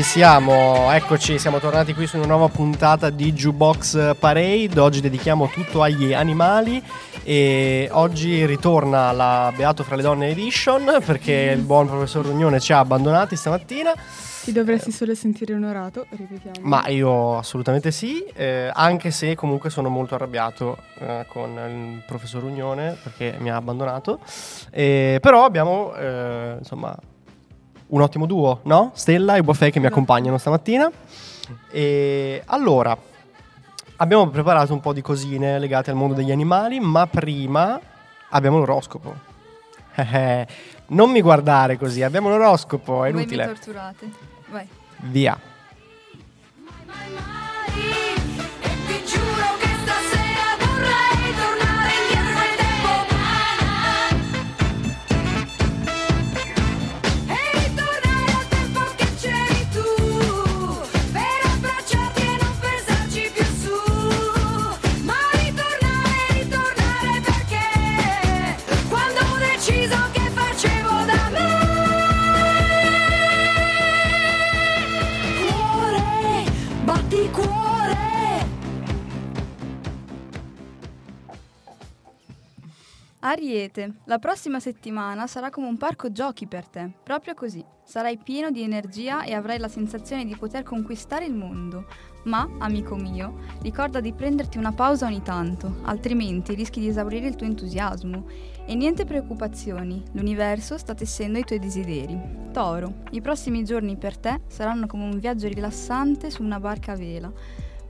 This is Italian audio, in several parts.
Ci siamo, eccoci, siamo tornati qui su una nuova puntata di Jukebox Parade. Oggi dedichiamo tutto agli animali e oggi ritorna la Beato fra le donne edition perché il buon professor Rugnone ci ha abbandonati stamattina. Ti dovresti solo sentire onorato, ripetiamo. Ma io assolutamente sì, eh, anche se comunque sono molto arrabbiato eh, con il professor Rugnone perché mi ha abbandonato. Eh, però abbiamo, eh, insomma, un ottimo duo, no? Stella e Buffet che mi accompagnano stamattina. E allora, abbiamo preparato un po' di cosine legate al mondo degli animali, ma prima abbiamo l'oroscopo. Non mi guardare così, abbiamo l'oroscopo, è Voi mi inutile. torturate. Vai. Via. Ariete, la prossima settimana sarà come un parco giochi per te, proprio così. Sarai pieno di energia e avrai la sensazione di poter conquistare il mondo. Ma, amico mio, ricorda di prenderti una pausa ogni tanto, altrimenti rischi di esaurire il tuo entusiasmo. E niente preoccupazioni, l'universo sta tessendo i tuoi desideri. Toro, i prossimi giorni per te saranno come un viaggio rilassante su una barca a vela.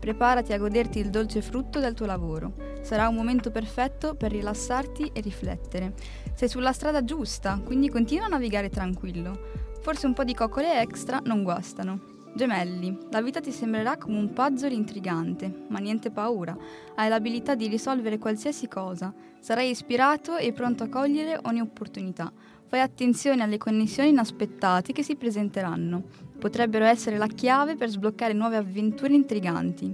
Preparati a goderti il dolce frutto del tuo lavoro. Sarà un momento perfetto per rilassarti e riflettere. Sei sulla strada giusta, quindi continua a navigare tranquillo. Forse un po' di coccole extra non guastano. Gemelli, la vita ti sembrerà come un puzzle intrigante, ma niente paura. Hai l'abilità di risolvere qualsiasi cosa. Sarai ispirato e pronto a cogliere ogni opportunità. Fai attenzione alle connessioni inaspettate che si presenteranno. Potrebbero essere la chiave per sbloccare nuove avventure intriganti.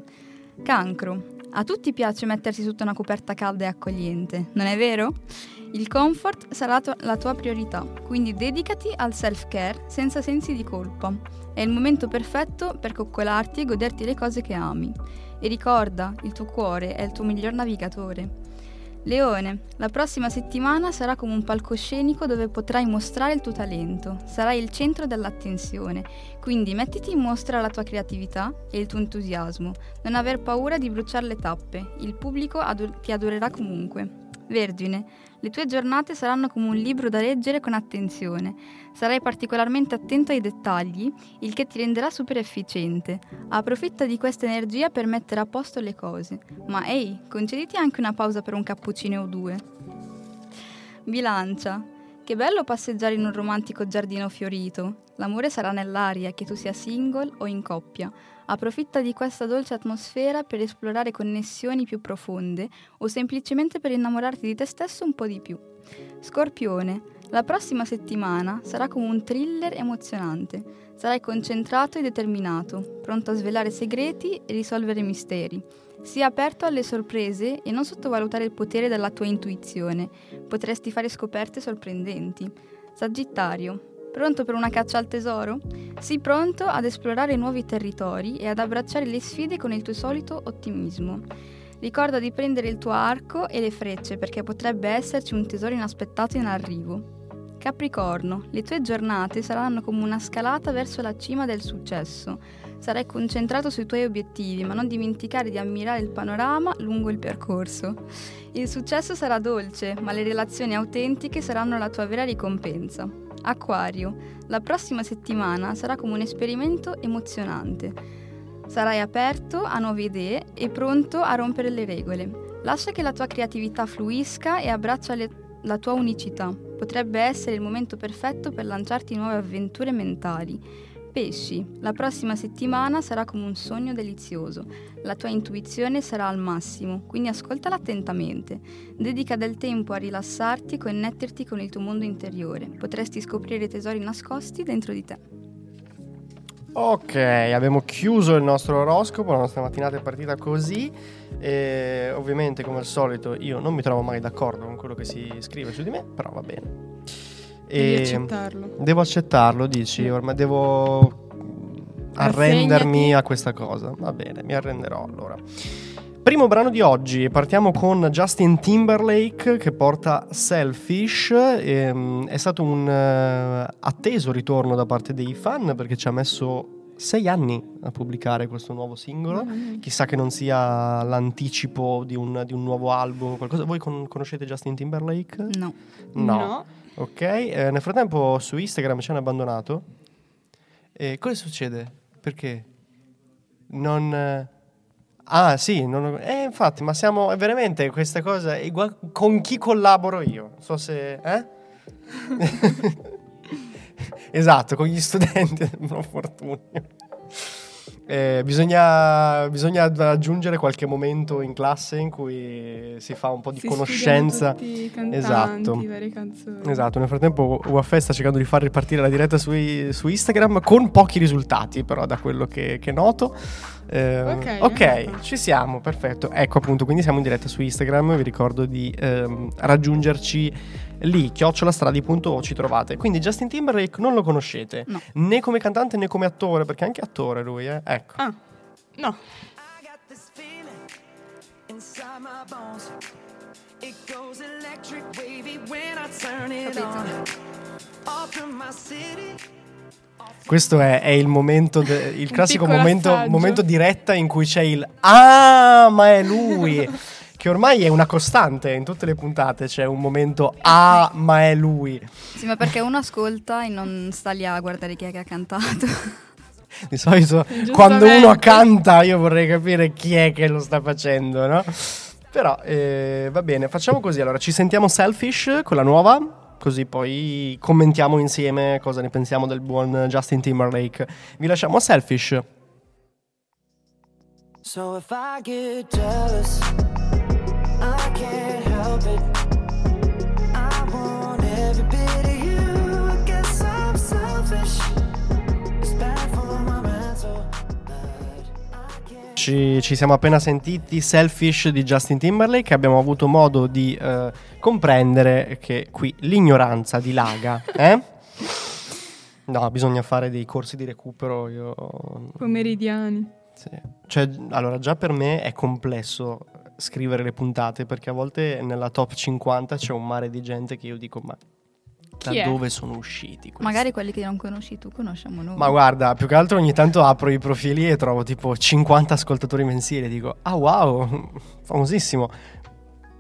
Cancro. A tutti piace mettersi sotto una coperta calda e accogliente, non è vero? Il comfort sarà la tua priorità, quindi dedicati al self-care senza sensi di colpa. È il momento perfetto per coccolarti e goderti le cose che ami. E ricorda, il tuo cuore è il tuo miglior navigatore. Leone, la prossima settimana sarà come un palcoscenico dove potrai mostrare il tuo talento, sarai il centro dell'attenzione, quindi mettiti in mostra la tua creatività e il tuo entusiasmo, non aver paura di bruciare le tappe, il pubblico ado- ti adorerà comunque. Vergine, le tue giornate saranno come un libro da leggere con attenzione, sarai particolarmente attento ai dettagli, il che ti renderà super efficiente. Approfitta di questa energia per mettere a posto le cose, ma ehi, concediti anche una pausa per un cappuccino o due. Bilancia. Che bello passeggiare in un romantico giardino fiorito. L'amore sarà nell'aria, che tu sia single o in coppia. Approfitta di questa dolce atmosfera per esplorare connessioni più profonde o semplicemente per innamorarti di te stesso un po' di più. Scorpione. La prossima settimana sarà come un thriller emozionante. Sarai concentrato e determinato, pronto a svelare segreti e risolvere misteri. Sii aperto alle sorprese e non sottovalutare il potere della tua intuizione. Potresti fare scoperte sorprendenti. Sagittario, pronto per una caccia al tesoro? Sii pronto ad esplorare nuovi territori e ad abbracciare le sfide con il tuo solito ottimismo. Ricorda di prendere il tuo arco e le frecce perché potrebbe esserci un tesoro inaspettato in arrivo. Capricorno, le tue giornate saranno come una scalata verso la cima del successo. Sarai concentrato sui tuoi obiettivi, ma non dimenticare di ammirare il panorama lungo il percorso. Il successo sarà dolce, ma le relazioni autentiche saranno la tua vera ricompensa. Acquario, la prossima settimana sarà come un esperimento emozionante. Sarai aperto a nuove idee e pronto a rompere le regole. Lascia che la tua creatività fluisca e abbraccia le- la tua unicità. Potrebbe essere il momento perfetto per lanciarti nuove avventure mentali. Pesci, la prossima settimana sarà come un sogno delizioso. La tua intuizione sarà al massimo, quindi ascoltala attentamente. Dedica del tempo a rilassarti e connetterti con il tuo mondo interiore. Potresti scoprire tesori nascosti dentro di te. Ok, abbiamo chiuso il nostro oroscopo, la nostra mattinata è partita così. E ovviamente, come al solito, io non mi trovo mai d'accordo con quello che si scrive su di me, però va bene. Devi E- accettarlo. Devo accettarlo, dici? Ormai devo arrendermi a questa cosa. Va bene, mi arrenderò allora. Primo brano di oggi, partiamo con Justin Timberlake che porta Selfish. ehm, è stato un eh, atteso ritorno da parte dei fan perché ci ha messo sei anni a pubblicare questo nuovo singolo. Mia. Chissà che non sia l'anticipo di un, di un nuovo album o qualcosa. Voi con- conoscete Justin Timberlake? No. No. Ok, eh, nel frattempo su Instagram ci hanno abbandonato. E cosa succede? Perché? Non... eh, Ah sì, non- eh, infatti, ma siamo è veramente questa cosa... gua- con chi collaboro io? Non so se... Eh? esatto, con gli studenti del Fortunio. Eh, bisogna, bisogna aggiungere qualche momento in classe in cui si fa un po' di Si conoscenza. cantanti, Esatto. varie canzoni. Esatto, nel frattempo UAFE sta cercando di far ripartire la diretta sui- su Instagram con pochi risultati, però da quello che, che noto. Eh, Ok, ci siamo, perfetto. Ecco appunto, quindi siamo in diretta su Instagram, vi ricordo di ehm, raggiungerci lì, chiocciolastradi.o ci trovate. Quindi Justin Timberlake non lo conoscete, No. né come cantante né come attore, perché è anche attore lui, eh. Ecco. Ah, no. It goes electric wavy when I turn it Capito. on. Off from my city. Questo è, è il momento, de- il classico momento, momento diretta in cui c'è il Ah, ma è lui! che ormai è una costante in tutte le puntate. C'è un momento Ah, ma è lui. Sì, ma perché uno ascolta e non sta lì a guardare chi è che ha cantato. Di solito quando uno canta, io vorrei capire chi è che lo sta facendo, no? Però eh, va bene, facciamo così. Allora, ci sentiamo Selfish con la nuova. Così poi commentiamo insieme cosa ne pensiamo del buon Justin Timberlake. Vi lasciamo a Selfish. So if I get jealous, I can't help it. Ci, ci siamo appena sentiti Selfish di Justin Timberlake. Abbiamo avuto modo di eh, comprendere che qui l'ignoranza dilaga. Eh? No, bisogna fare dei corsi di recupero. Io Pomeridiani. Sì. Cioè, allora, già per me è complesso scrivere le puntate perché a volte nella top 50 c'è un mare di gente che io dico, ma da Chi è? dove sono usciti? questi?" Magari quelli che non conosci tu, conosciamo noi. Ma guarda, più che altro ogni tanto apro i profili e trovo tipo 50 ascoltatori mensili e dico, ah wow, famosissimo.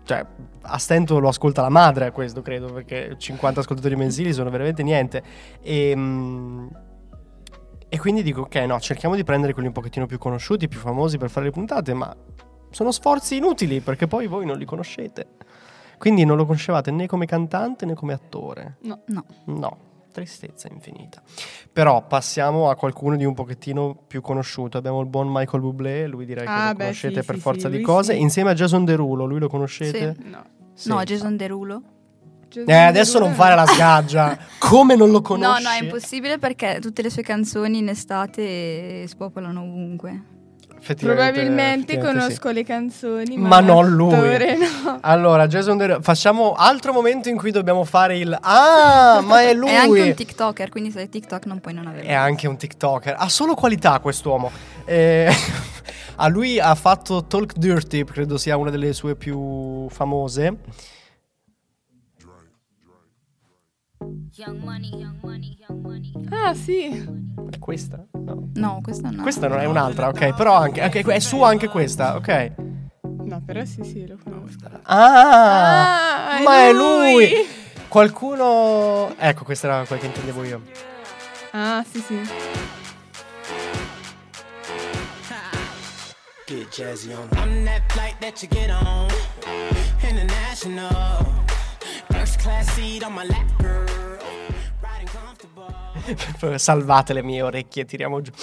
Cioè, a stento lo ascolta la madre a questo, credo, perché 50 ascoltatori mensili sono veramente niente. E, mm, e quindi dico, ok, no, cerchiamo di prendere quelli un pochettino più conosciuti, più famosi per fare le puntate, ma sono sforzi inutili perché poi voi non li conoscete. Quindi non lo conoscevate né come cantante né come attore. No. No. No, tristezza infinita. Però passiamo a qualcuno di un pochettino più conosciuto. Abbiamo il buon Michael Bublé, lui direi che Ah, lo beh, conoscete sì, per sì, forza sì, di cose. Insieme a Jason Derulo, lui lo conoscete? No. No, Jason Derulo. Eh, adesso non fare la sgaggia. Come non lo conosci? No, no, è impossibile perché tutte le sue canzoni in estate spopolano ovunque. Effettivamente- Probabilmente effettivamente conosco le canzoni, Ma ma, non lui. no. Allora, Jason Derulo, facciamo altro momento in cui dobbiamo fare il Ah, ma è lui. È anche un TikToker, quindi se hai TikTok non puoi non averlo. È anche un TikToker. Ha solo qualità quest'uomo. Eh, a lui ha fatto Talk Dirty, credo sia una delle sue più famose. Ah, sì. È questa? No. No, questa no. Questa non è un'altra, ok. Però anche, anche- è sua anche questa, ok. No, però sì, sì, lo conosco. Ah, Ah, è ma è lui! lui. Qualcuno... Ecco, questa era quella che intendevo io. Ah, sì, sì. Get jazzy on. I'm that flight that you get on. International. First class seat on my lap, girl. Salvate le mie orecchie, tiriamo giù.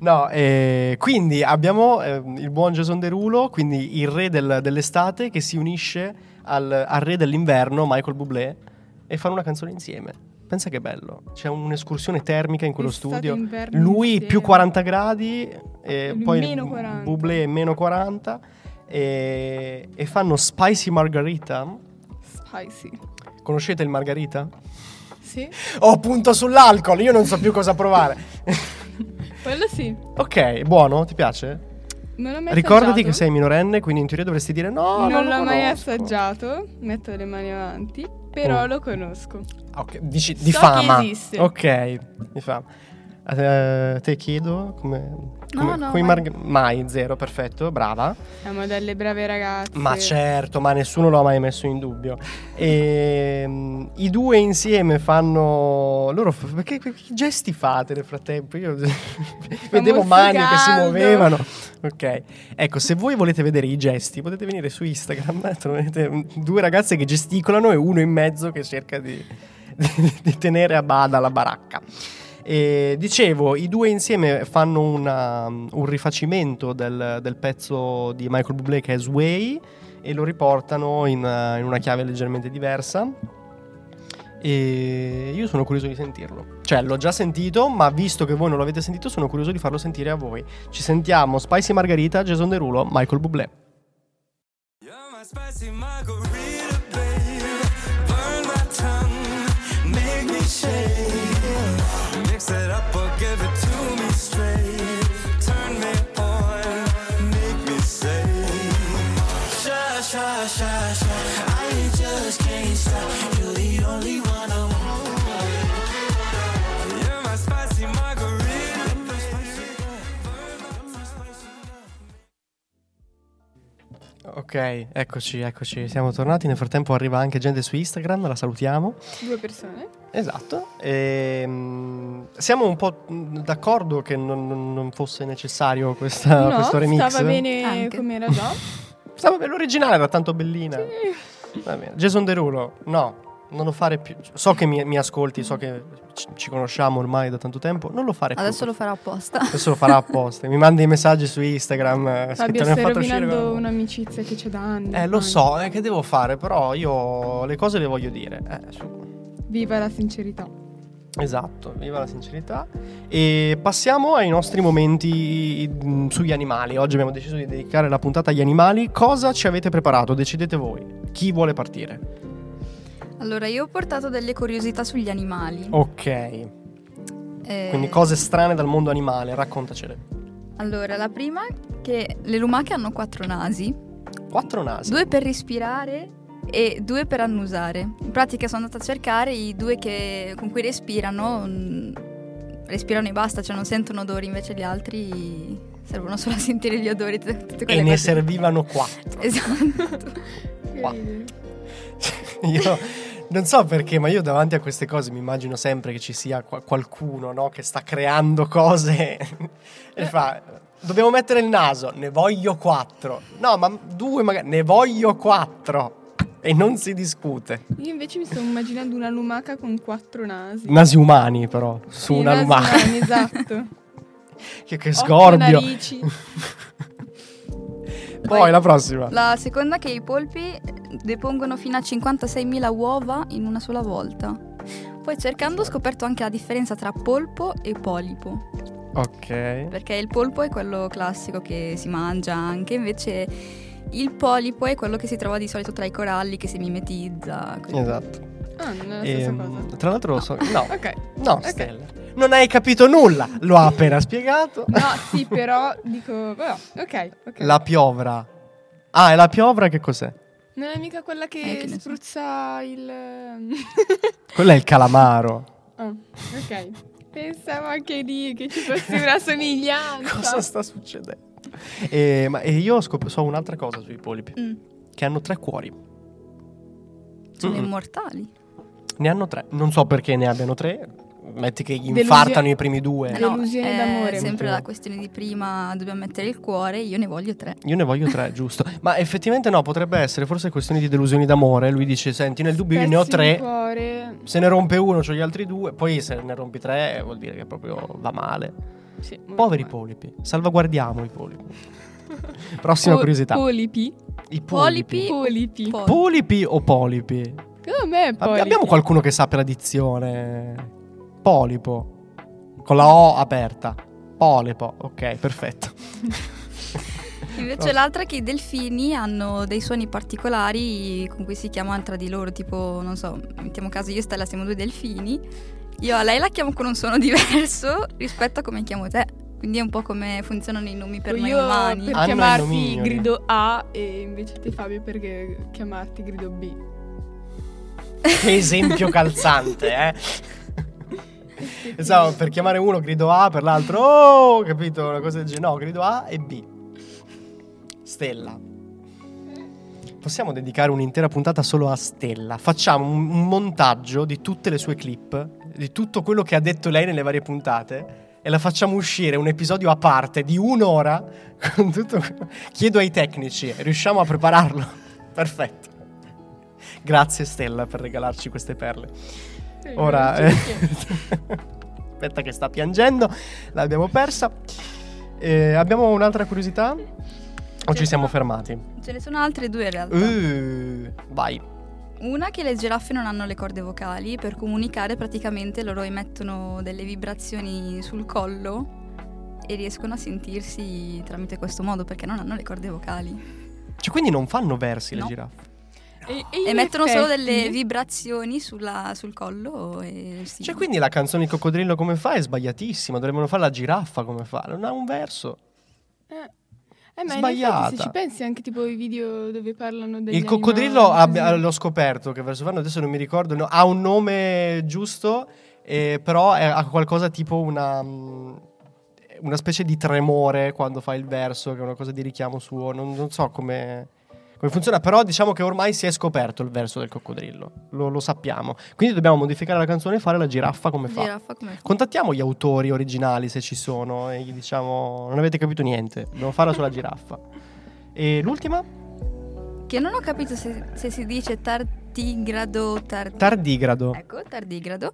no, eh, quindi abbiamo eh, il buon Jason Derulo, quindi il re del- dell'estate che si unisce al, al re dell'inverno, Michael Bublé, e fanno una canzone insieme. Pensa che bello, c'è un'escursione termica in quello Estate, studio. Lui insieme. più 40 gradi, e lui poi meno 40. Bublé meno 40, e, e fanno Spicy Margarita. Spicy. Conoscete il Margarita? Sì, Ho punto sull'alcol, io non so più cosa provare. quello sì. ok, buono, ti piace? Non l'ho mai Ricordati assaggiato. che sei minorenne, quindi in teoria dovresti dire no, non, non l'ho mai conosco. assaggiato, metto le mani avanti, però Mm. lo conosco. Ok, dici di So fama. che esiste. Ok, di fama. Eh, te chiedo come, come, no, come i vai. marg- mai zero, perfetto, brava. Siamo delle brave ragazze. Ma certo, ma nessuno lo ha mai messo in dubbio. E, mm, I due insieme fanno. Loro. f- Perché, che gesti fate nel frattempo? Io vedevo mani che si muovevano. Ok, ecco, se voi volete vedere i gesti, potete venire su Instagram. mm, due ragazze che gesticolano e uno in mezzo che cerca di, di- di tenere a bada la baracca. E dicevo, i due insieme fanno una- un rifacimento del, del pezzo di Michael Bublé che è Sway e lo riportano in, in una chiave leggermente diversa. E io sono curioso di sentirlo. Cioè, l'ho già sentito, ma visto che voi non l'avete sentito, sono curioso di farlo sentire a voi. Ci sentiamo Spicy Margarita, Jason Derulo, Michael Bublé. You're my spicy margarita, Ok, eccoci, eccoci, siamo tornati. Nel frattempo arriva anche gente su Instagram, la salutiamo. Due persone. Esatto. Ehm, siamo un po' d'accordo che non, non- fosse necessario questa, no, questo remix. stava bene Anche. come era già. Stava bene, l'originale era tanto bellina. Va bene. Jason Derulo, no, non lo fare più. So che mi, mi ascolti, so che ci, ci conosciamo ormai da tanto tempo. Non lo fare più. Adesso lo farà apposta. Adesso lo farà apposta. Mi mandi i messaggi su Instagram. eh, Fabio, stai rovinando un'amicizia che c'è da anni. Eh, lo so, eh, che devo fare, però io le cose le voglio dire. Eh, su. Viva la sincerità. Esatto, viva la sincerità. E passiamo ai nostri momenti mh, sugli animali. Oggi abbiamo deciso di dedicare la puntata agli animali. Cosa ci avete preparato? Decidete voi. Chi vuole partire? Allora, io ho portato delle curiosità sugli animali. Ok, Eh, quindi cose strane dal mondo animale, raccontacele. Allora, la prima è che le lumache hanno quattro nasi, Quattro nasi. due per respirare e due per annusare. In pratica sono andata a cercare i due che- con cui respirano, mm, respirano e basta, cioè non sentono odori, invece gli altri servono solo a sentire gli odori. tutte- tutte E ne cose. servivano quattro. Esatto. Che Qua. ridere. Io non so perché, ma io davanti a queste cose mi immagino sempre che ci sia qua- qualcuno no, che sta creando cose e fa. Dobbiamo mettere il naso, ne voglio quattro. No, ma due magari, ne voglio quattro. E non si discute. Io invece mi sto immaginando una lumaca con quattro nasi. Nasi umani, però, su Sì, una lumaca. umani, esatto. che, che Otto sgorbio. narici. Poi la prossima. La seconda è che i polpi depongono fino a 56.000 uova in una sola volta. Poi cercando ho scoperto anche la differenza tra polpo e polipo. Ok. Perché il polpo è quello classico che si mangia anche, invece il polipo è quello che si trova di solito tra i coralli che si mimetizza. così. Esatto. Ah, non è la stessa Ehm, cosa. tra l'altro, so- no, Ok. no, Ok. Stella. Non hai capito nulla. Lo ha appena spiegato. No, sì, però dico, però, ok, ok. La piovra. Ah, e la piovra che cos'è? Non è mica quella che, Eh, che spruzza il... Quello è il calamaro. ah, ok. Pensavo anche lì che ci fosse una somiglianza. Cosa sta succedendo? E, ma, e io scop- so un'altra cosa sui polipi. Mm, Che hanno tre cuori. sono Mm-mm. immortali. Ne hanno tre. Non so perché ne abbiano tre. Metti che gli infartano i primi due. Eh no, Delusione è d'amore. sempre la questione di prima, dobbiamo mettere il cuore, io ne voglio tre. Io ne voglio tre, giusto. Ma effettivamente no, potrebbe essere forse questione di delusioni d'amore. Lui dice: Senti, nel dubbio io ne ho tre. cuore. Se ne rompe uno, c'ho gli altri due. Poi se ne rompi tre, vuol dire che proprio va male. Sì, Poveri male. polipi. Salvaguardiamo i polipi. Prossima Po- curiosità. Polipi. I Polipi. Polipi. Poi- Polipi o polipi? Secondo me polipi. Abbiamo qualcuno che sappia la dizione? Polipo. Con la O aperta. Polipo. Ok, perfetto. Invece l'altra è che i delfini hanno dei suoni particolari con cui si chiamano tra di loro, tipo, non so, mettiamo caso io e Stella siamo due delfini, io a lei la chiamo con un suono diverso rispetto a come chiamo te. Quindi è un po' come funzionano i nomi per noi Io umani. per Hanno i chiamarti grido A e invece te Fabio perché chiamarti grido B. Che esempio calzante, eh. Pensavo per chiamare uno grido A, per l'altro oh, capito? Una cosa del genere. No, grido A e B. Stella. Possiamo dedicare un'intera puntata solo a Stella. Facciamo un, un montaggio di tutte le sue clip, di tutto quello che ha detto lei nelle varie puntate. E la facciamo uscire un episodio a parte di un'ora. Con tutto... Chiedo ai tecnici, riusciamo a prepararlo? Perfetto. Grazie Stella per regalarci queste perle. Ora, eh, aspetta che sta piangendo, l'abbiamo persa. Eh, abbiamo un'altra curiosità? O ci siamo fermati? Ce ne sono altre due in realtà. Uh, vai. Una che le giraffe non hanno le corde vocali, per comunicare praticamente loro emettono delle vibrazioni sul collo e riescono a sentirsi tramite questo modo perché non hanno le corde vocali. Cioè, quindi non fanno versi le No. giraffe. E, e in Emettono solo effetti- delle vibrazioni sulla- sul collo e sì. Cioè, quindi la canzone di coccodrillo come fa è sbagliatissima. Dovremmo fare la giraffa come fa. Non ha un verso. Eh, eh, ma Sbagliata. se ci pensi anche tipo i video dove parlano degli Il coccodrillo animali, abbia- così. l'ho scoperto che verso fanno, adesso non mi ricordo, no, ha un nome giusto, eh, però è- ha qualcosa tipo una, mm, una specie di tremore quando fa il verso, che è una cosa di richiamo suo, non, non so come, come funziona, però diciamo che ormai si è scoperto il verso del coccodrillo, lo, lo sappiamo, quindi dobbiamo modificare la canzone e fare la giraffa come fa. Giraffa come fa? Contattiamo gli autori originali se ci sono e gli diciamo non avete capito niente, dobbiamo farla sulla giraffa. E l'ultima? Che non ho capito se, se si dice tardigrado o tar- Tardigrado. Ecco, tardigrado.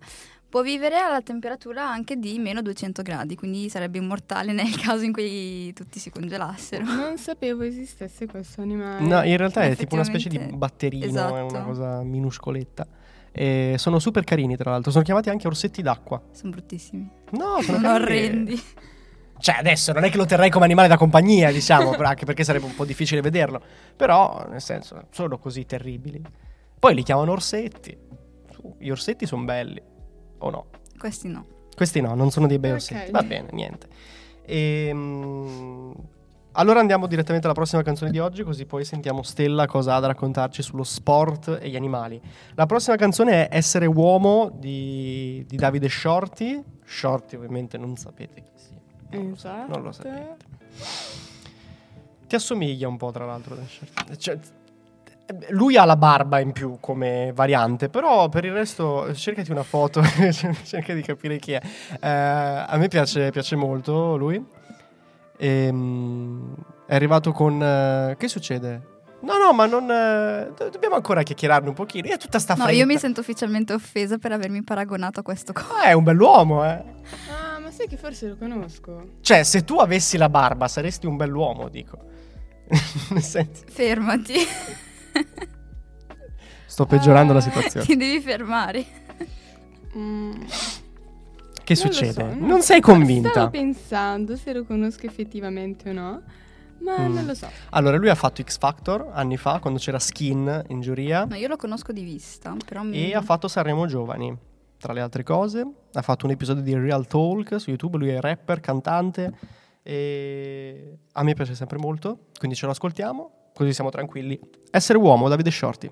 Può vivere alla temperatura anche di meno 200 gradi, quindi sarebbe immortale nel caso in cui tutti si congelassero. Non sapevo esistesse questo animale. No, in realtà è tipo una specie di batterino, è esatto. una cosa minuscoletta. E sono super carini, tra l'altro. Sono chiamati anche orsetti d'acqua. Sono bruttissimi. No, sono Sono orrendi. Cioè, adesso non è che lo terrei come animale da compagnia, diciamo, però anche perché sarebbe un po' difficile vederlo. Però, nel senso, sono così terribili. Poi li chiamano orsetti. Gli orsetti sono belli. O no? Questi no. Questi no, non sono dei bei Ok. orsetti. Va bene, niente. Ehm, allora andiamo direttamente alla prossima canzone di oggi, così poi sentiamo Stella cosa ha da raccontarci sullo sport e gli animali. La prossima canzone è Essere uomo di, di Davide Shorty. Shorty ovviamente non sapete chi sia. Non lo, sa- Esatto. non lo sapete. Ti assomiglia un po' tra l'altro. Cioè, lui ha la barba in più come variante, però per il resto cercati una foto, cerca di capire chi è. Eh, a me piace, piace molto lui. Ehm, è arrivato con... eh, che succede? No, no, ma non... eh, do- dobbiamo ancora chiacchierarne un pochino. È tutta sta No, fretta. io mi sento ufficialmente offesa per avermi paragonato a questo co- Ah, è un bell'uomo, eh. Ah, ma sai che forse lo conosco. Cioè, se tu avessi la barba, saresti un bell'uomo, dico. Fermati. sto peggiorando la Ah, situazione. Ti devi fermare. Mm, Che non succede? so, non so. sei convinta? Stavo pensando se lo conosco effettivamente o no, ma Mm. non lo so. Allora, lui ha fatto X Factor anni fa, quando c'era Skin in giuria, No, io lo conosco di vista, però mi... e ha fatto Sanremo Giovani. Tra le altre cose, ha fatto un episodio di Real Talk su YouTube. Lui è rapper, cantante. E a me piace sempre molto. Quindi ce lo ascoltiamo, così siamo tranquilli. Essere uomo, Davide Shorty.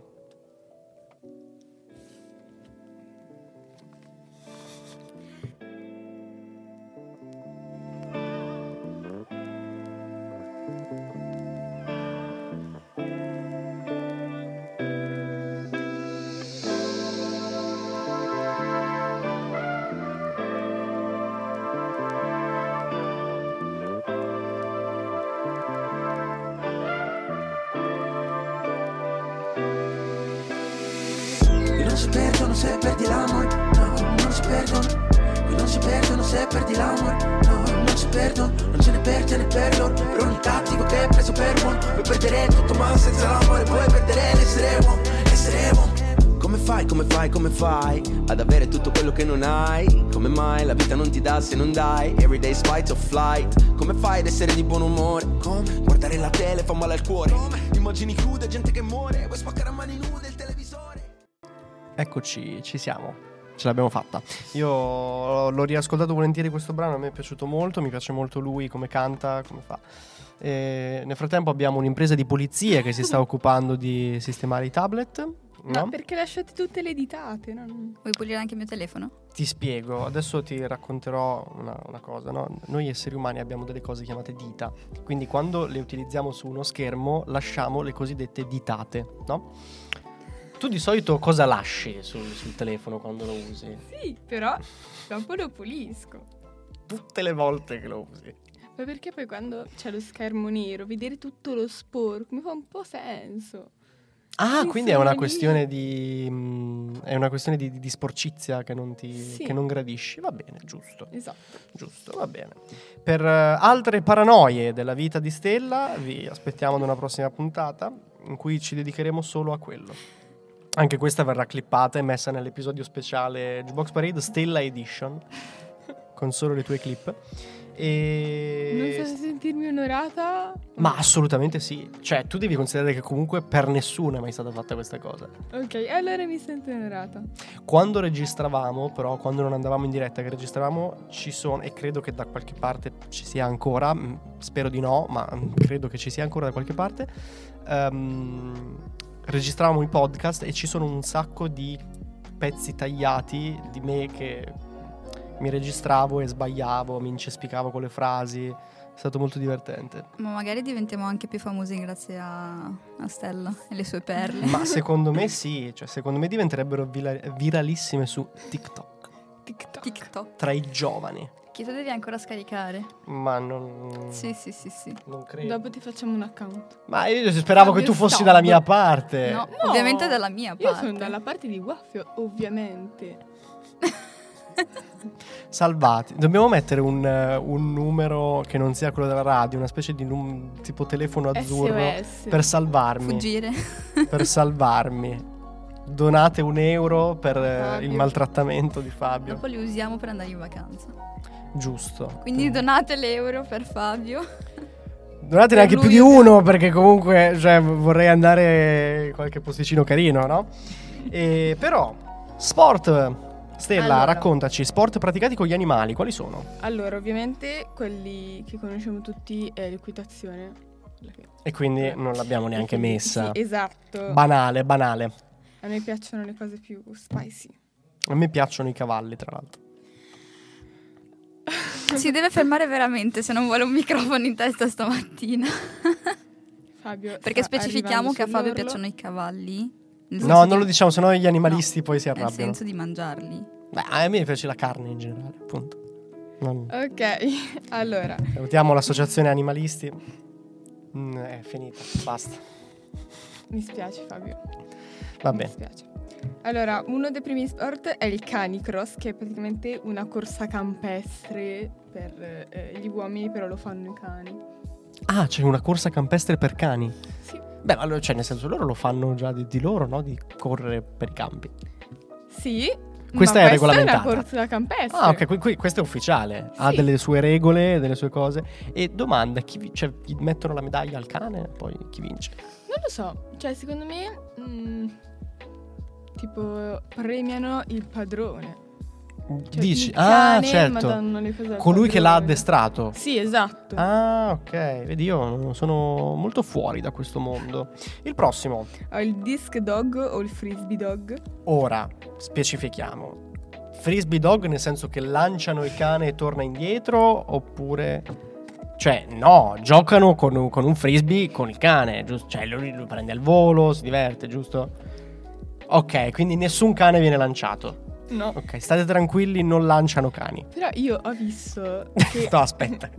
La vita non ti dà se non dai? Everyday spite of flight. Come fai ad essere di buon umore? Come? Guardare la tele fa male al cuore. Come? Immagini crude, gente che muore. Vuoi spaccare a mani nude il televisore? Eccoci, ci siamo. Ce l'abbiamo fatta. Io l'ho riascoltato volentieri questo brano, a me è piaciuto molto, mi piace molto lui come canta, come fa. E nel frattempo abbiamo un'impresa di polizia che si sta occupando di sistemare i tablet. Ma No? perché lasciate tutte le ditate? no? Vuoi pulire anche il mio telefono? Ti spiego, adesso ti racconterò una, una cosa. no? Noi esseri umani abbiamo delle cose chiamate dita, quindi quando le utilizziamo su uno schermo lasciamo le cosiddette ditate, no? Tu di solito cosa lasci sul, sul telefono quando lo usi? Sì, però dopo lo pulisco. Tutte le volte che lo usi. Ma perché poi quando c'è lo schermo nero, vedere tutto lo sporco mi fa un po' senso. Ah, quindi è sì, una questione di. mm, è una questione di, di sporcizia che non, ti, Sì. che non gradisci. Va bene, giusto. Esatto. Giusto, va bene. Per eh, altre paranoie della vita di Stella, vi aspettiamo ad una prossima puntata in cui ci dedicheremo solo a quello. Anche questa verrà clippata e messa nell'episodio speciale Jukebox Parade Stella Edition con solo le tue clip. E Non so se sentirmi onorata. Ma assolutamente sì. Cioè, tu devi considerare che comunque per nessuno è mai stata fatta questa cosa. Ok, allora mi sento onorata. Quando registravamo, però, quando non andavamo in diretta, che registravamo, ci sono, e credo che da qualche parte ci sia ancora, mh, spero di no, ma mh, credo che ci sia ancora da qualche parte. ehm, registravamo i podcast e ci sono un sacco di pezzi tagliati di me che mi registravo e sbagliavo, mi incespicavo con le frasi. È stato molto divertente. Ma magari diventiamo anche più famosi grazie a, a Stella e le sue perle. Ma secondo me sì, cioè secondo me diventerebbero vila- viralissime su TikTok TikTok. TikTok. tra i giovani. Che tu devi ancora scaricare. Ma non, Sì, sì, sì, sì. non credo. Dopo ti facciamo un account. Ma io speravo che tu fossi Stab. dalla mia parte. No, No. ovviamente dalla mia Io parte. sono dalla parte di Waffio, ovviamente. Salvati. Dobbiamo mettere un, eh, un numero che non sia quello della radio, una specie di num- tipo telefono azzurro SOS. per salvarmi. Fuggire. Per salvarmi. Donate un euro per eh, Fabio. il maltrattamento di Fabio. Dopo li usiamo per andare in vacanza. Giusto. Quindi donate l'euro per Fabio. Donate neanche lui più di uno perché comunque cioè, vorrei andare in qualche posticino carino, no? E, però, sport. Stella, Allora. raccontaci, sport praticati con gli animali, quali sono? Allora, ovviamente quelli che conosciamo tutti è l'equitazione. E quindi non l'abbiamo neanche Quindi, messa. Sì, esatto. Banale, banale. A me piacciono le cose più spicy. A me piacciono i cavalli, tra l'altro. Si deve fermare veramente se non vuole un microfono in testa stamattina. Fabio Perché specifichiamo che a Fabio piacciono i cavalli. Nel No, non lo diciamo, sennò gli animalisti poi si Nel arrabbiano. senso di mangiarli. Beh, a me piace la carne in generale, appunto. Non-. Ok, allora. Salutiamo l'associazione animalisti. Mm, è finita, basta. Mi spiace Fabio. Va Mi bene. spiace. Allora, uno dei primi sport è il canicross, che è praticamente una corsa campestre per eh, gli uomini, però lo fanno i cani. Ah, c'è una corsa campestre per cani. Sì. Beh, allora, cioè, nel senso, loro lo fanno già di, di loro, no? Di correre per i campi. Sì. Questa è questa regolamentata. è una corsa campestre. Ah, ok, qui- qui- questo è ufficiale. Ha Sì. delle sue regole, delle sue cose. E domanda, chi cioè, gli mettono la medaglia al cane, poi chi vince? Non lo so, cioè secondo me mm, tipo premiano il padrone. Cioè, Dici, ah, cane, certo. cose al Colui che l'ha addestrato. Sì, esatto. Ah, ok. Vedi, io sono molto fuori da questo mondo. Il prossimo. Ho il disc dog o il frisbee dog. Ora, specifichiamo. Frisbee dog nel senso che lanciano il cane e torna indietro oppure... Cioè, no, giocano con un, con un frisbee con il cane, giusto? Cioè, lui lo prende al volo, si diverte, giusto? Ok, quindi nessun cane viene lanciato. No. Ok, state tranquilli, non lanciano cani. Però io ho visto che... no, aspetta.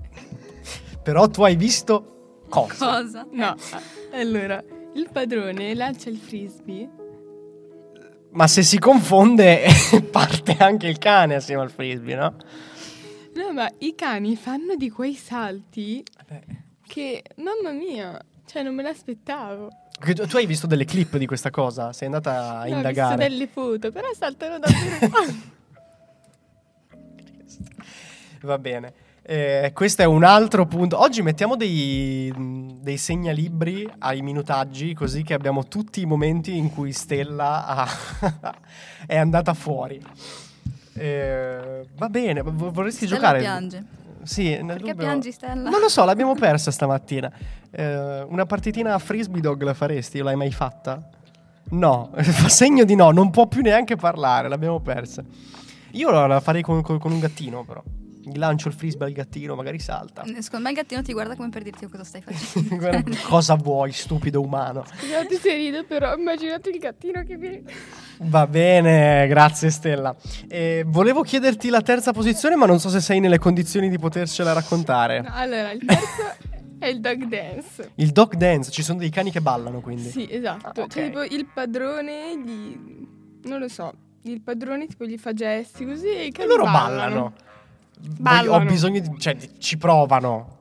Però tu hai visto cosa? Cosa? No, allora, il padrone lancia il frisbee. Ma se si confonde parte anche il cane assieme al frisbee, no? No, ma i cani fanno di quei salti Eh che, mamma mia, cioè non me l'aspettavo. Tu hai visto delle clip di questa cosa? Sei andata a No, ho visto indagare. delle foto, però saltano davvero Va bene. Eh, questo è un altro punto. Oggi mettiamo dei, dei segnalibri ai minutaggi, così che abbiamo tutti i momenti in cui Stella ha- è andata fuori. Eh, va bene, vo- vorresti Stella giocare? piange. Sì, nel Perché dubbio- piangi, Stella? Non lo so, l'abbiamo persa stamattina. Eh, una partitina a frisbee dog la faresti? L'hai mai fatta? No, fa segno di no, non può più neanche parlare, l'abbiamo persa. Io la farei con, con- con un gattino, però. Gli lancio il frisbee al gattino, magari salta. Eh, Secondo me il gattino ti guarda come per dirti cosa stai facendo. Guarda, Cosa vuoi, stupido umano? Scusate se rido, però immaginate il gattino che viene. Va bene, grazie Stella. Eh, volevo chiederti la terza posizione, ma non so se sei nelle condizioni di potercela raccontare. No, allora, il terzo è il dog dance. Il dog dance, ci sono dei cani che ballano quindi. Sì, esatto. Ah, ok. Cioè, tipo, il padrone gli... Non lo so. Il padrone tipo gli fa gesti così e i E cani loro ballano. Ho Ballano. bisogno di. cioè, ci provano.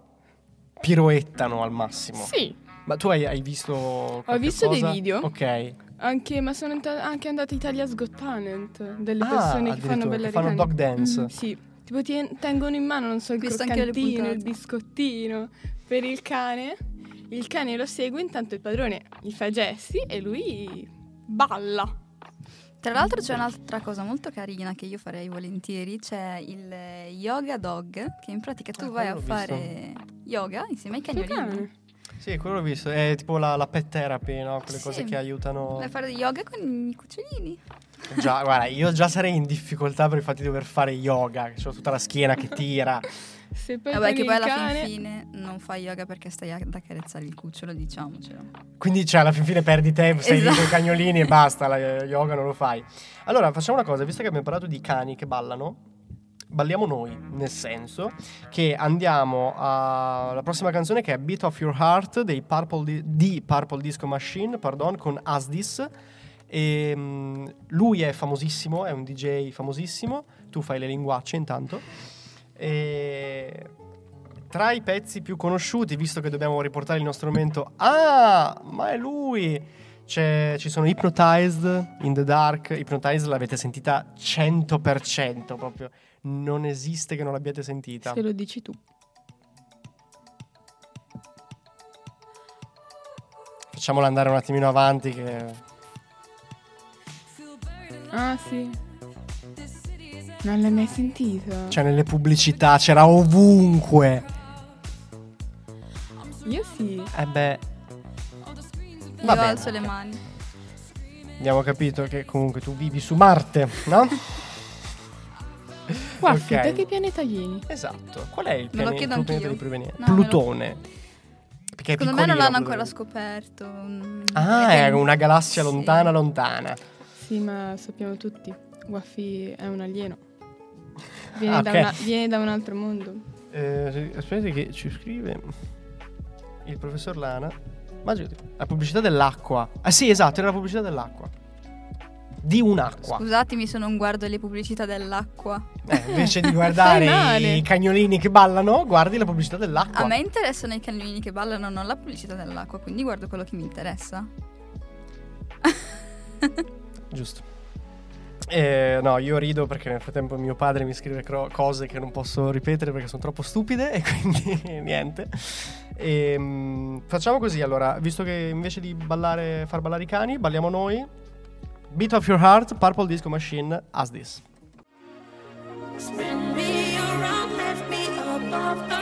Piroettano al massimo. Sì, Ma tu hai, hai visto. qualche visto dei cosa? video. Ok. Anche, ma sono anta- anche andate Italia's Got Talent. Delle Ah, persone che fanno ballare che fanno dog dance. Mhm, sì. Tipo ti tengono in mano, non so, il Visto anche le croccantino, il biscottino per il cane. Il cane lo segue, intanto il padrone gli fa gesti e lui balla. Tra l'altro c'è un'altra cosa molto carina che io farei volentieri, c'è il yoga dog, che in pratica tu Ah, vai a fare yoga insieme ai cagnolini. Sì, quello l'ho visto. È tipo la, la pet therapy, no? Quelle Sì. cose che aiutano. Vai a fare yoga con i cucciolini. Già, guarda, io già sarei in difficoltà per il fatto di dover fare yoga. Che ho tutta la schiena che tira. Se poi Vabbè, che poi alla cane... fin fine non fai yoga perché stai ad accarezzare il cucciolo, diciamocelo. Quindi, cioè, alla fin fine perdi tempo, stai lì Esatto. con i cagnolini e basta, la yoga non lo fai. Allora, facciamo una cosa, visto che abbiamo parlato di cani che ballano, balliamo noi, nel senso che andiamo alla prossima canzone che è Beat of Your Heart dei Purple Di- di Purple Disco Machine, pardon, con Asdis. E, mm, lui è famosissimo, è un DJ famosissimo, tu fai le linguacce intanto. E tra i pezzi più conosciuti, visto che dobbiamo riportare il nostro momento, ah, ma è lui! C'è- ci sono Hypnotized in the Dark. Hypnotized l'avete sentita 100%, proprio non esiste che non l'abbiate sentita. Se lo dici tu. Facciamola andare un attimino avanti. Che... Ah, sì. Non l'hai mai sentito? Cioè, nelle pubblicità c'era ovunque. Io sì. Eh beh, Io Va bene. alzo le mani. abbiamo capito che comunque tu vivi su Marte, no? Guaffi, Ok. da che pianeta vieni? Esatto. Qual è il Me lo pianeta, chiedo il tuo pianeta anch'io. di provenienza? No, me lo- Plutone. Perché è Secondo me non piccolino, l'hanno ancora Plutone. scoperto. mm, Ah, è una galassia sì. lontana, lontana. Sì, ma sappiamo tutti. Guaffi è un alieno. Viene, Ah, da, ok. una- viene da un altro mondo. Eh, aspetta che ci scrive il professor Lana. Ma giù, la pubblicità dell'acqua. Ah sì, esatto, era la pubblicità dell'acqua. Di un'acqua. Scusatemi se non guardo le pubblicità dell'acqua. Eh, invece di guardare Fai i cagnolini che ballano, guardi la pubblicità dell'acqua. A me interessano i cagnolini che ballano, non la pubblicità dell'acqua, quindi guardo quello che mi interessa. Giusto. Eh, no, io rido perché nel frattempo mio padre mi scrive cro- cose che non posso ripetere perché sono troppo stupide e quindi niente. Ehm, facciamo così allora, visto che invece di ballare, far ballare i cani, balliamo noi. Beat of Your Heart, Purple Disco Machine, As This. Spin me around, lift me above the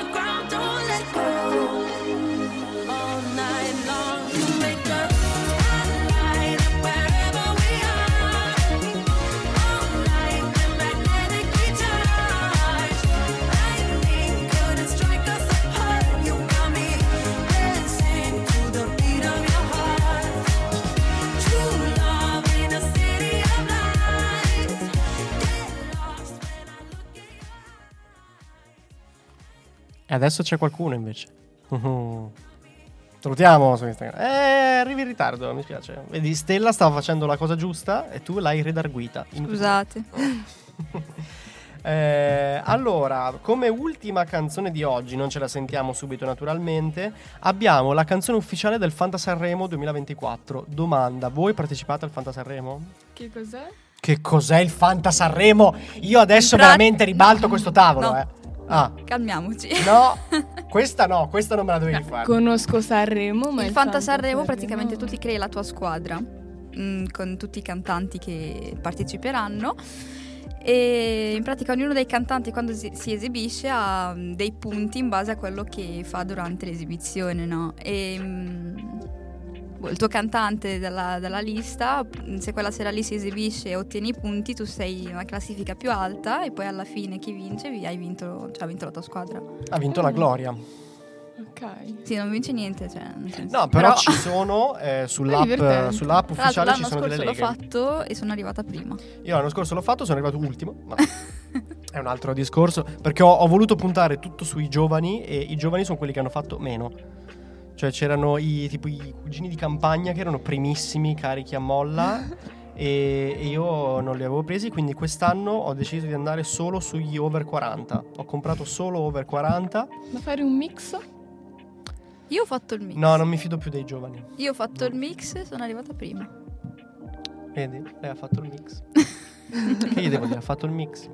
E adesso c'è qualcuno invece. Salutiamo su Instagram. Eh, arrivi in ritardo, mi spiace. Vedi, Stella stava facendo la cosa giusta e tu l'hai redarguita. Scusate. Eh, allora, come ultima canzone di oggi, non ce la sentiamo subito naturalmente, abbiamo la canzone ufficiale del Fanta Sanremo 2024. Domanda, voi partecipate al Fanta Sanremo? Che cos'è? Che cos'è il Fanta Sanremo? Io adesso In pra- veramente ribalto questo tavolo, No. eh. Ah, Calmiamoci. no, questa no, questa non me la dovevi fare. Conosco Sanremo, ma il il Fanta Sanremo Sanremo- praticamente tu ti crei la tua squadra mm, con tutti i cantanti che parteciperanno e in pratica ognuno dei cantanti quando si, si esibisce ha mm, dei punti in base a quello che fa durante l'esibizione, no? E mm, boh, il tuo cantante della, della lista, mm, se quella sera lì si esibisce e ottieni i punti, tu sei nella classifica più alta e poi alla fine chi vince, vi- hai vinto, cioè, ha vinto la tua squadra. Ha vinto la gloria. Ok. Sì, non vince niente, cioè, No, però, ci sono eh, sull'app, sull'app ufficiale ci l'anno sono delle scorso l'ho leghe. fatto e sono arrivata prima. Io l'anno scorso l'ho fatto, sono arrivato ultimo, ma è un altro discorso, perché ho, ho voluto puntare tutto sui giovani e i giovani sono quelli che hanno fatto meno. Cioè c'erano i, tipo, i cugini di campagna che erano primissimi, carichi a molla e, e io non li avevo presi, quindi quest'anno ho deciso di andare solo sugli over 40. Ho comprato solo over 40. Ma fare un mix? Io ho fatto il mix. No, non mi fido più dei giovani. Io ho fatto il mix e sono arrivata prima. Vedi, lei ha fatto il mix. che gli devo dire? Ha fatto il mix.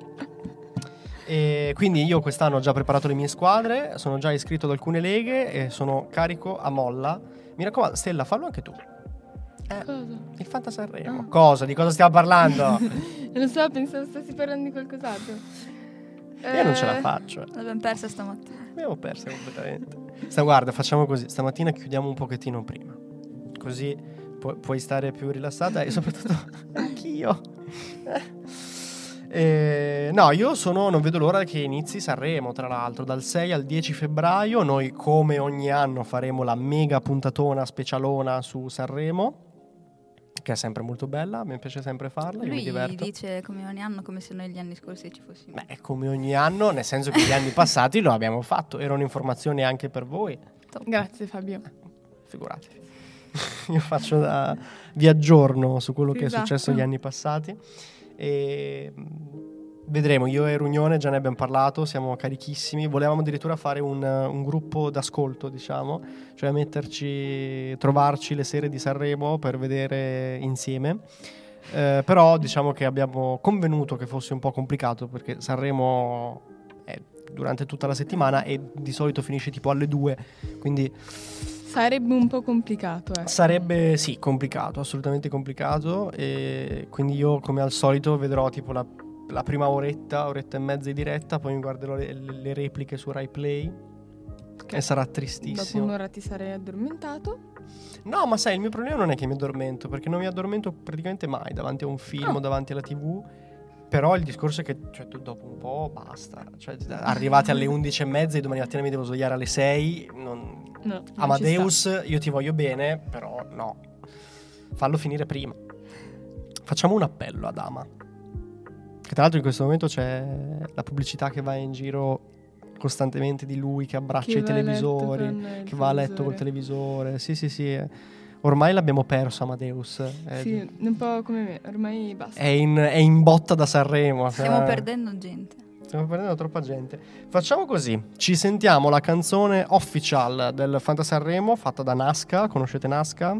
E quindi io quest'anno ho già preparato le mie squadre, sono già iscritto ad alcune leghe e sono carico a molla. Mi raccomando, Stella, fallo anche tu. Eh, Cosa? il Fanta Sanremo. Ah. Cosa? Di cosa stiamo parlando? Non so, pensavo stessi parlando di qualcos'altro. Io non ce la Eh, faccio. eh. L'abbiamo persa stamattina. Abbiamo persa completamente. Sta, guarda, facciamo così. Stamattina chiudiamo un pochettino prima. Così pu- puoi stare più rilassata e soprattutto anch'io. Eh, no, io sono, non vedo l'ora che inizi Sanremo, tra l'altro, dal 6 al 10 febbraio noi come ogni anno faremo la mega puntatona specialona su Sanremo, che è sempre molto bella, mi piace sempre farla, io mi Lui diverto. dice come ogni anno, come se noi gli anni scorsi ci fossimo. Beh, come ogni anno, nel senso che gli anni passati lo abbiamo fatto, era un'informazione anche per voi. Grazie Fabio. figuratevi. Io faccio da... vi aggiorno su quello Sì, che è successo esatto. gli anni passati e mh, vedremo, io e Runione già ne abbiamo parlato, siamo carichissimi, volevamo addirittura fare un, un gruppo d'ascolto, diciamo, cioè metterci, trovarci le sere di Sanremo per vedere insieme. Eh, però diciamo che abbiamo convenuto che fosse un po' complicato perché Sanremo è durante tutta la settimana e di solito finisce tipo alle 2 quindi Sarebbe un po' complicato, eh. Sarebbe sì, complicato, assolutamente complicato. E quindi io, come al solito, vedrò tipo la, la prima oretta, oretta e mezza di diretta, poi mi guarderò le, le repliche su Rai Play. E sarà Dopo tristissimo. un'ora ti sarei addormentato. No, ma sai, il mio problema non è che mi addormento, perché non mi addormento praticamente mai davanti a un film Ah. o davanti alla TV. Però il discorso è che cioè, tu dopo un po' basta. Cioè, arrivate alle 11 e mezza e domani mattina mi devo svegliare alle 6. Non, No, Amadeus, io ti voglio bene, però no. Fallo finire prima. Facciamo un appello ad Ama. Che tra l'altro in questo momento c'è la pubblicità che va in giro costantemente di lui che abbraccia Chi i televisori, che va a letto col televisore. Sì, sì, sì. Eh. Ormai l'abbiamo perso Amadeus. È, Sì, un po' come me, ormai basta. è in, è in botta da Sanremo. Stiamo eh. perdendo gente. Stiamo perdendo troppa gente. Facciamo così: ci sentiamo la canzone official del Fanta Sanremo fatta da Nasca. Conoscete Nasca?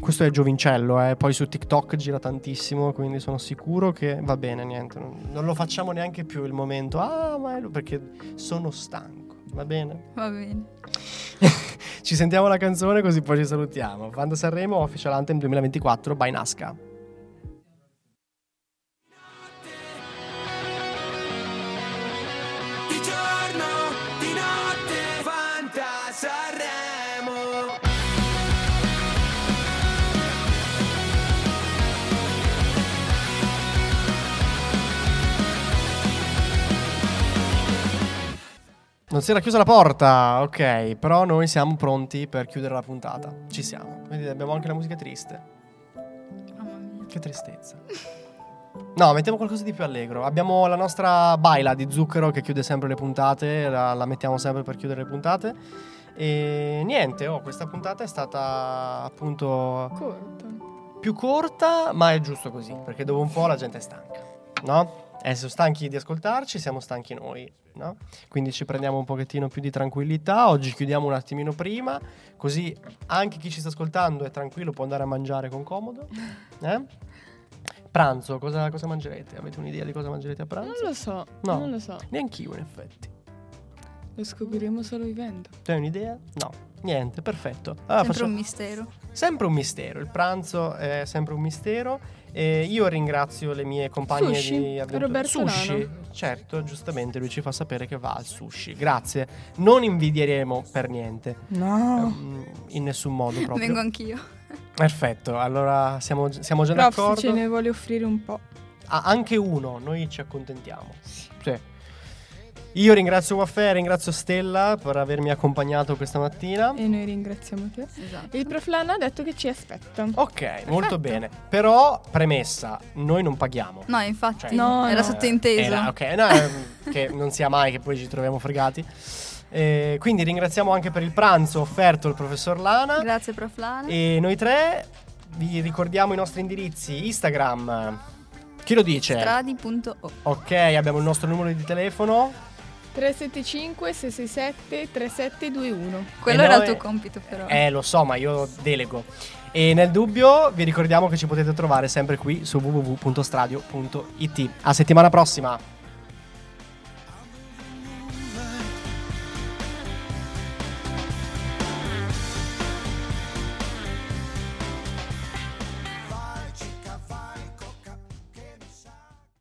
Questo è Giovincello, eh. poi su TikTok gira tantissimo, quindi sono sicuro che va bene. Niente, non, non lo facciamo neanche più il momento. Ah, ma è lui", perché sono stanco. Va bene? Va bene. ci sentiamo la canzone così poi ci salutiamo. Fanta Sanremo Official Anthem 2024 by Nasca. Non si era chiusa la porta, ok, però noi siamo pronti per chiudere la puntata. Ci siamo. Vedi, abbiamo anche la musica triste. Mamma mia. Che tristezza. No, mettiamo qualcosa di più allegro. Abbiamo la nostra baila di zucchero che chiude sempre le puntate, la, la mettiamo sempre per chiudere le puntate. E niente, oh, questa puntata è stata appunto Corto. più corta, ma è giusto così, perché dopo un po' la gente è stanca, no? Eh, sono stanchi di ascoltarci, siamo stanchi noi, no? Quindi ci prendiamo un pochettino più di tranquillità. Oggi chiudiamo un attimino prima, così anche chi ci sta ascoltando è tranquillo, può andare a mangiare con comodo. Eh? Pranzo, cosa, cosa mangerete? Avete un'idea di cosa mangerete a pranzo? Non lo so, No. non lo so. Neanch'io, in effetti. Lo scopriremo solo vivendo. Hai un'idea? No, niente, perfetto. Allora, Sempre faccio- un mistero. Sempre un mistero, il pranzo è sempre un mistero. E io ringrazio le mie compagne Sushi? di avventura. Roberto sushi, Lano. certo, giustamente lui ci fa sapere che va al sushi. Grazie, non invidieremo per niente, No. ehm, in nessun modo proprio. Vengo anch'io. Perfetto, allora siamo, siamo già Prof, d'accordo. ce ne vuole offrire un po'. Ah, anche uno, noi ci accontentiamo. Sì. Io ringrazio Waffè, ringrazio Stella per avermi accompagnato questa mattina. E noi ringraziamo te. Esatto. Il prof Lana ha detto che ci aspetta. Ok, molto bene. Però, premessa, noi non paghiamo. No, infatti, Cioè, No, era no. sottointeso. Era- ok, no, che non sia mai che poi ci troviamo fregati. Eh, quindi ringraziamo anche per il pranzo offerto il professor Lana. Grazie, prof Lana. E noi tre vi ricordiamo i nostri indirizzi Instagram. Chi lo dice? Stradi.o. ok, abbiamo il nostro numero di telefono. 375 667 3721. Quello E era noi- il tuo compito, però. Eh, lo so, ma io delego. E nel dubbio vi ricordiamo che ci potete trovare sempre qui su www.stradio.it. A settimana prossima.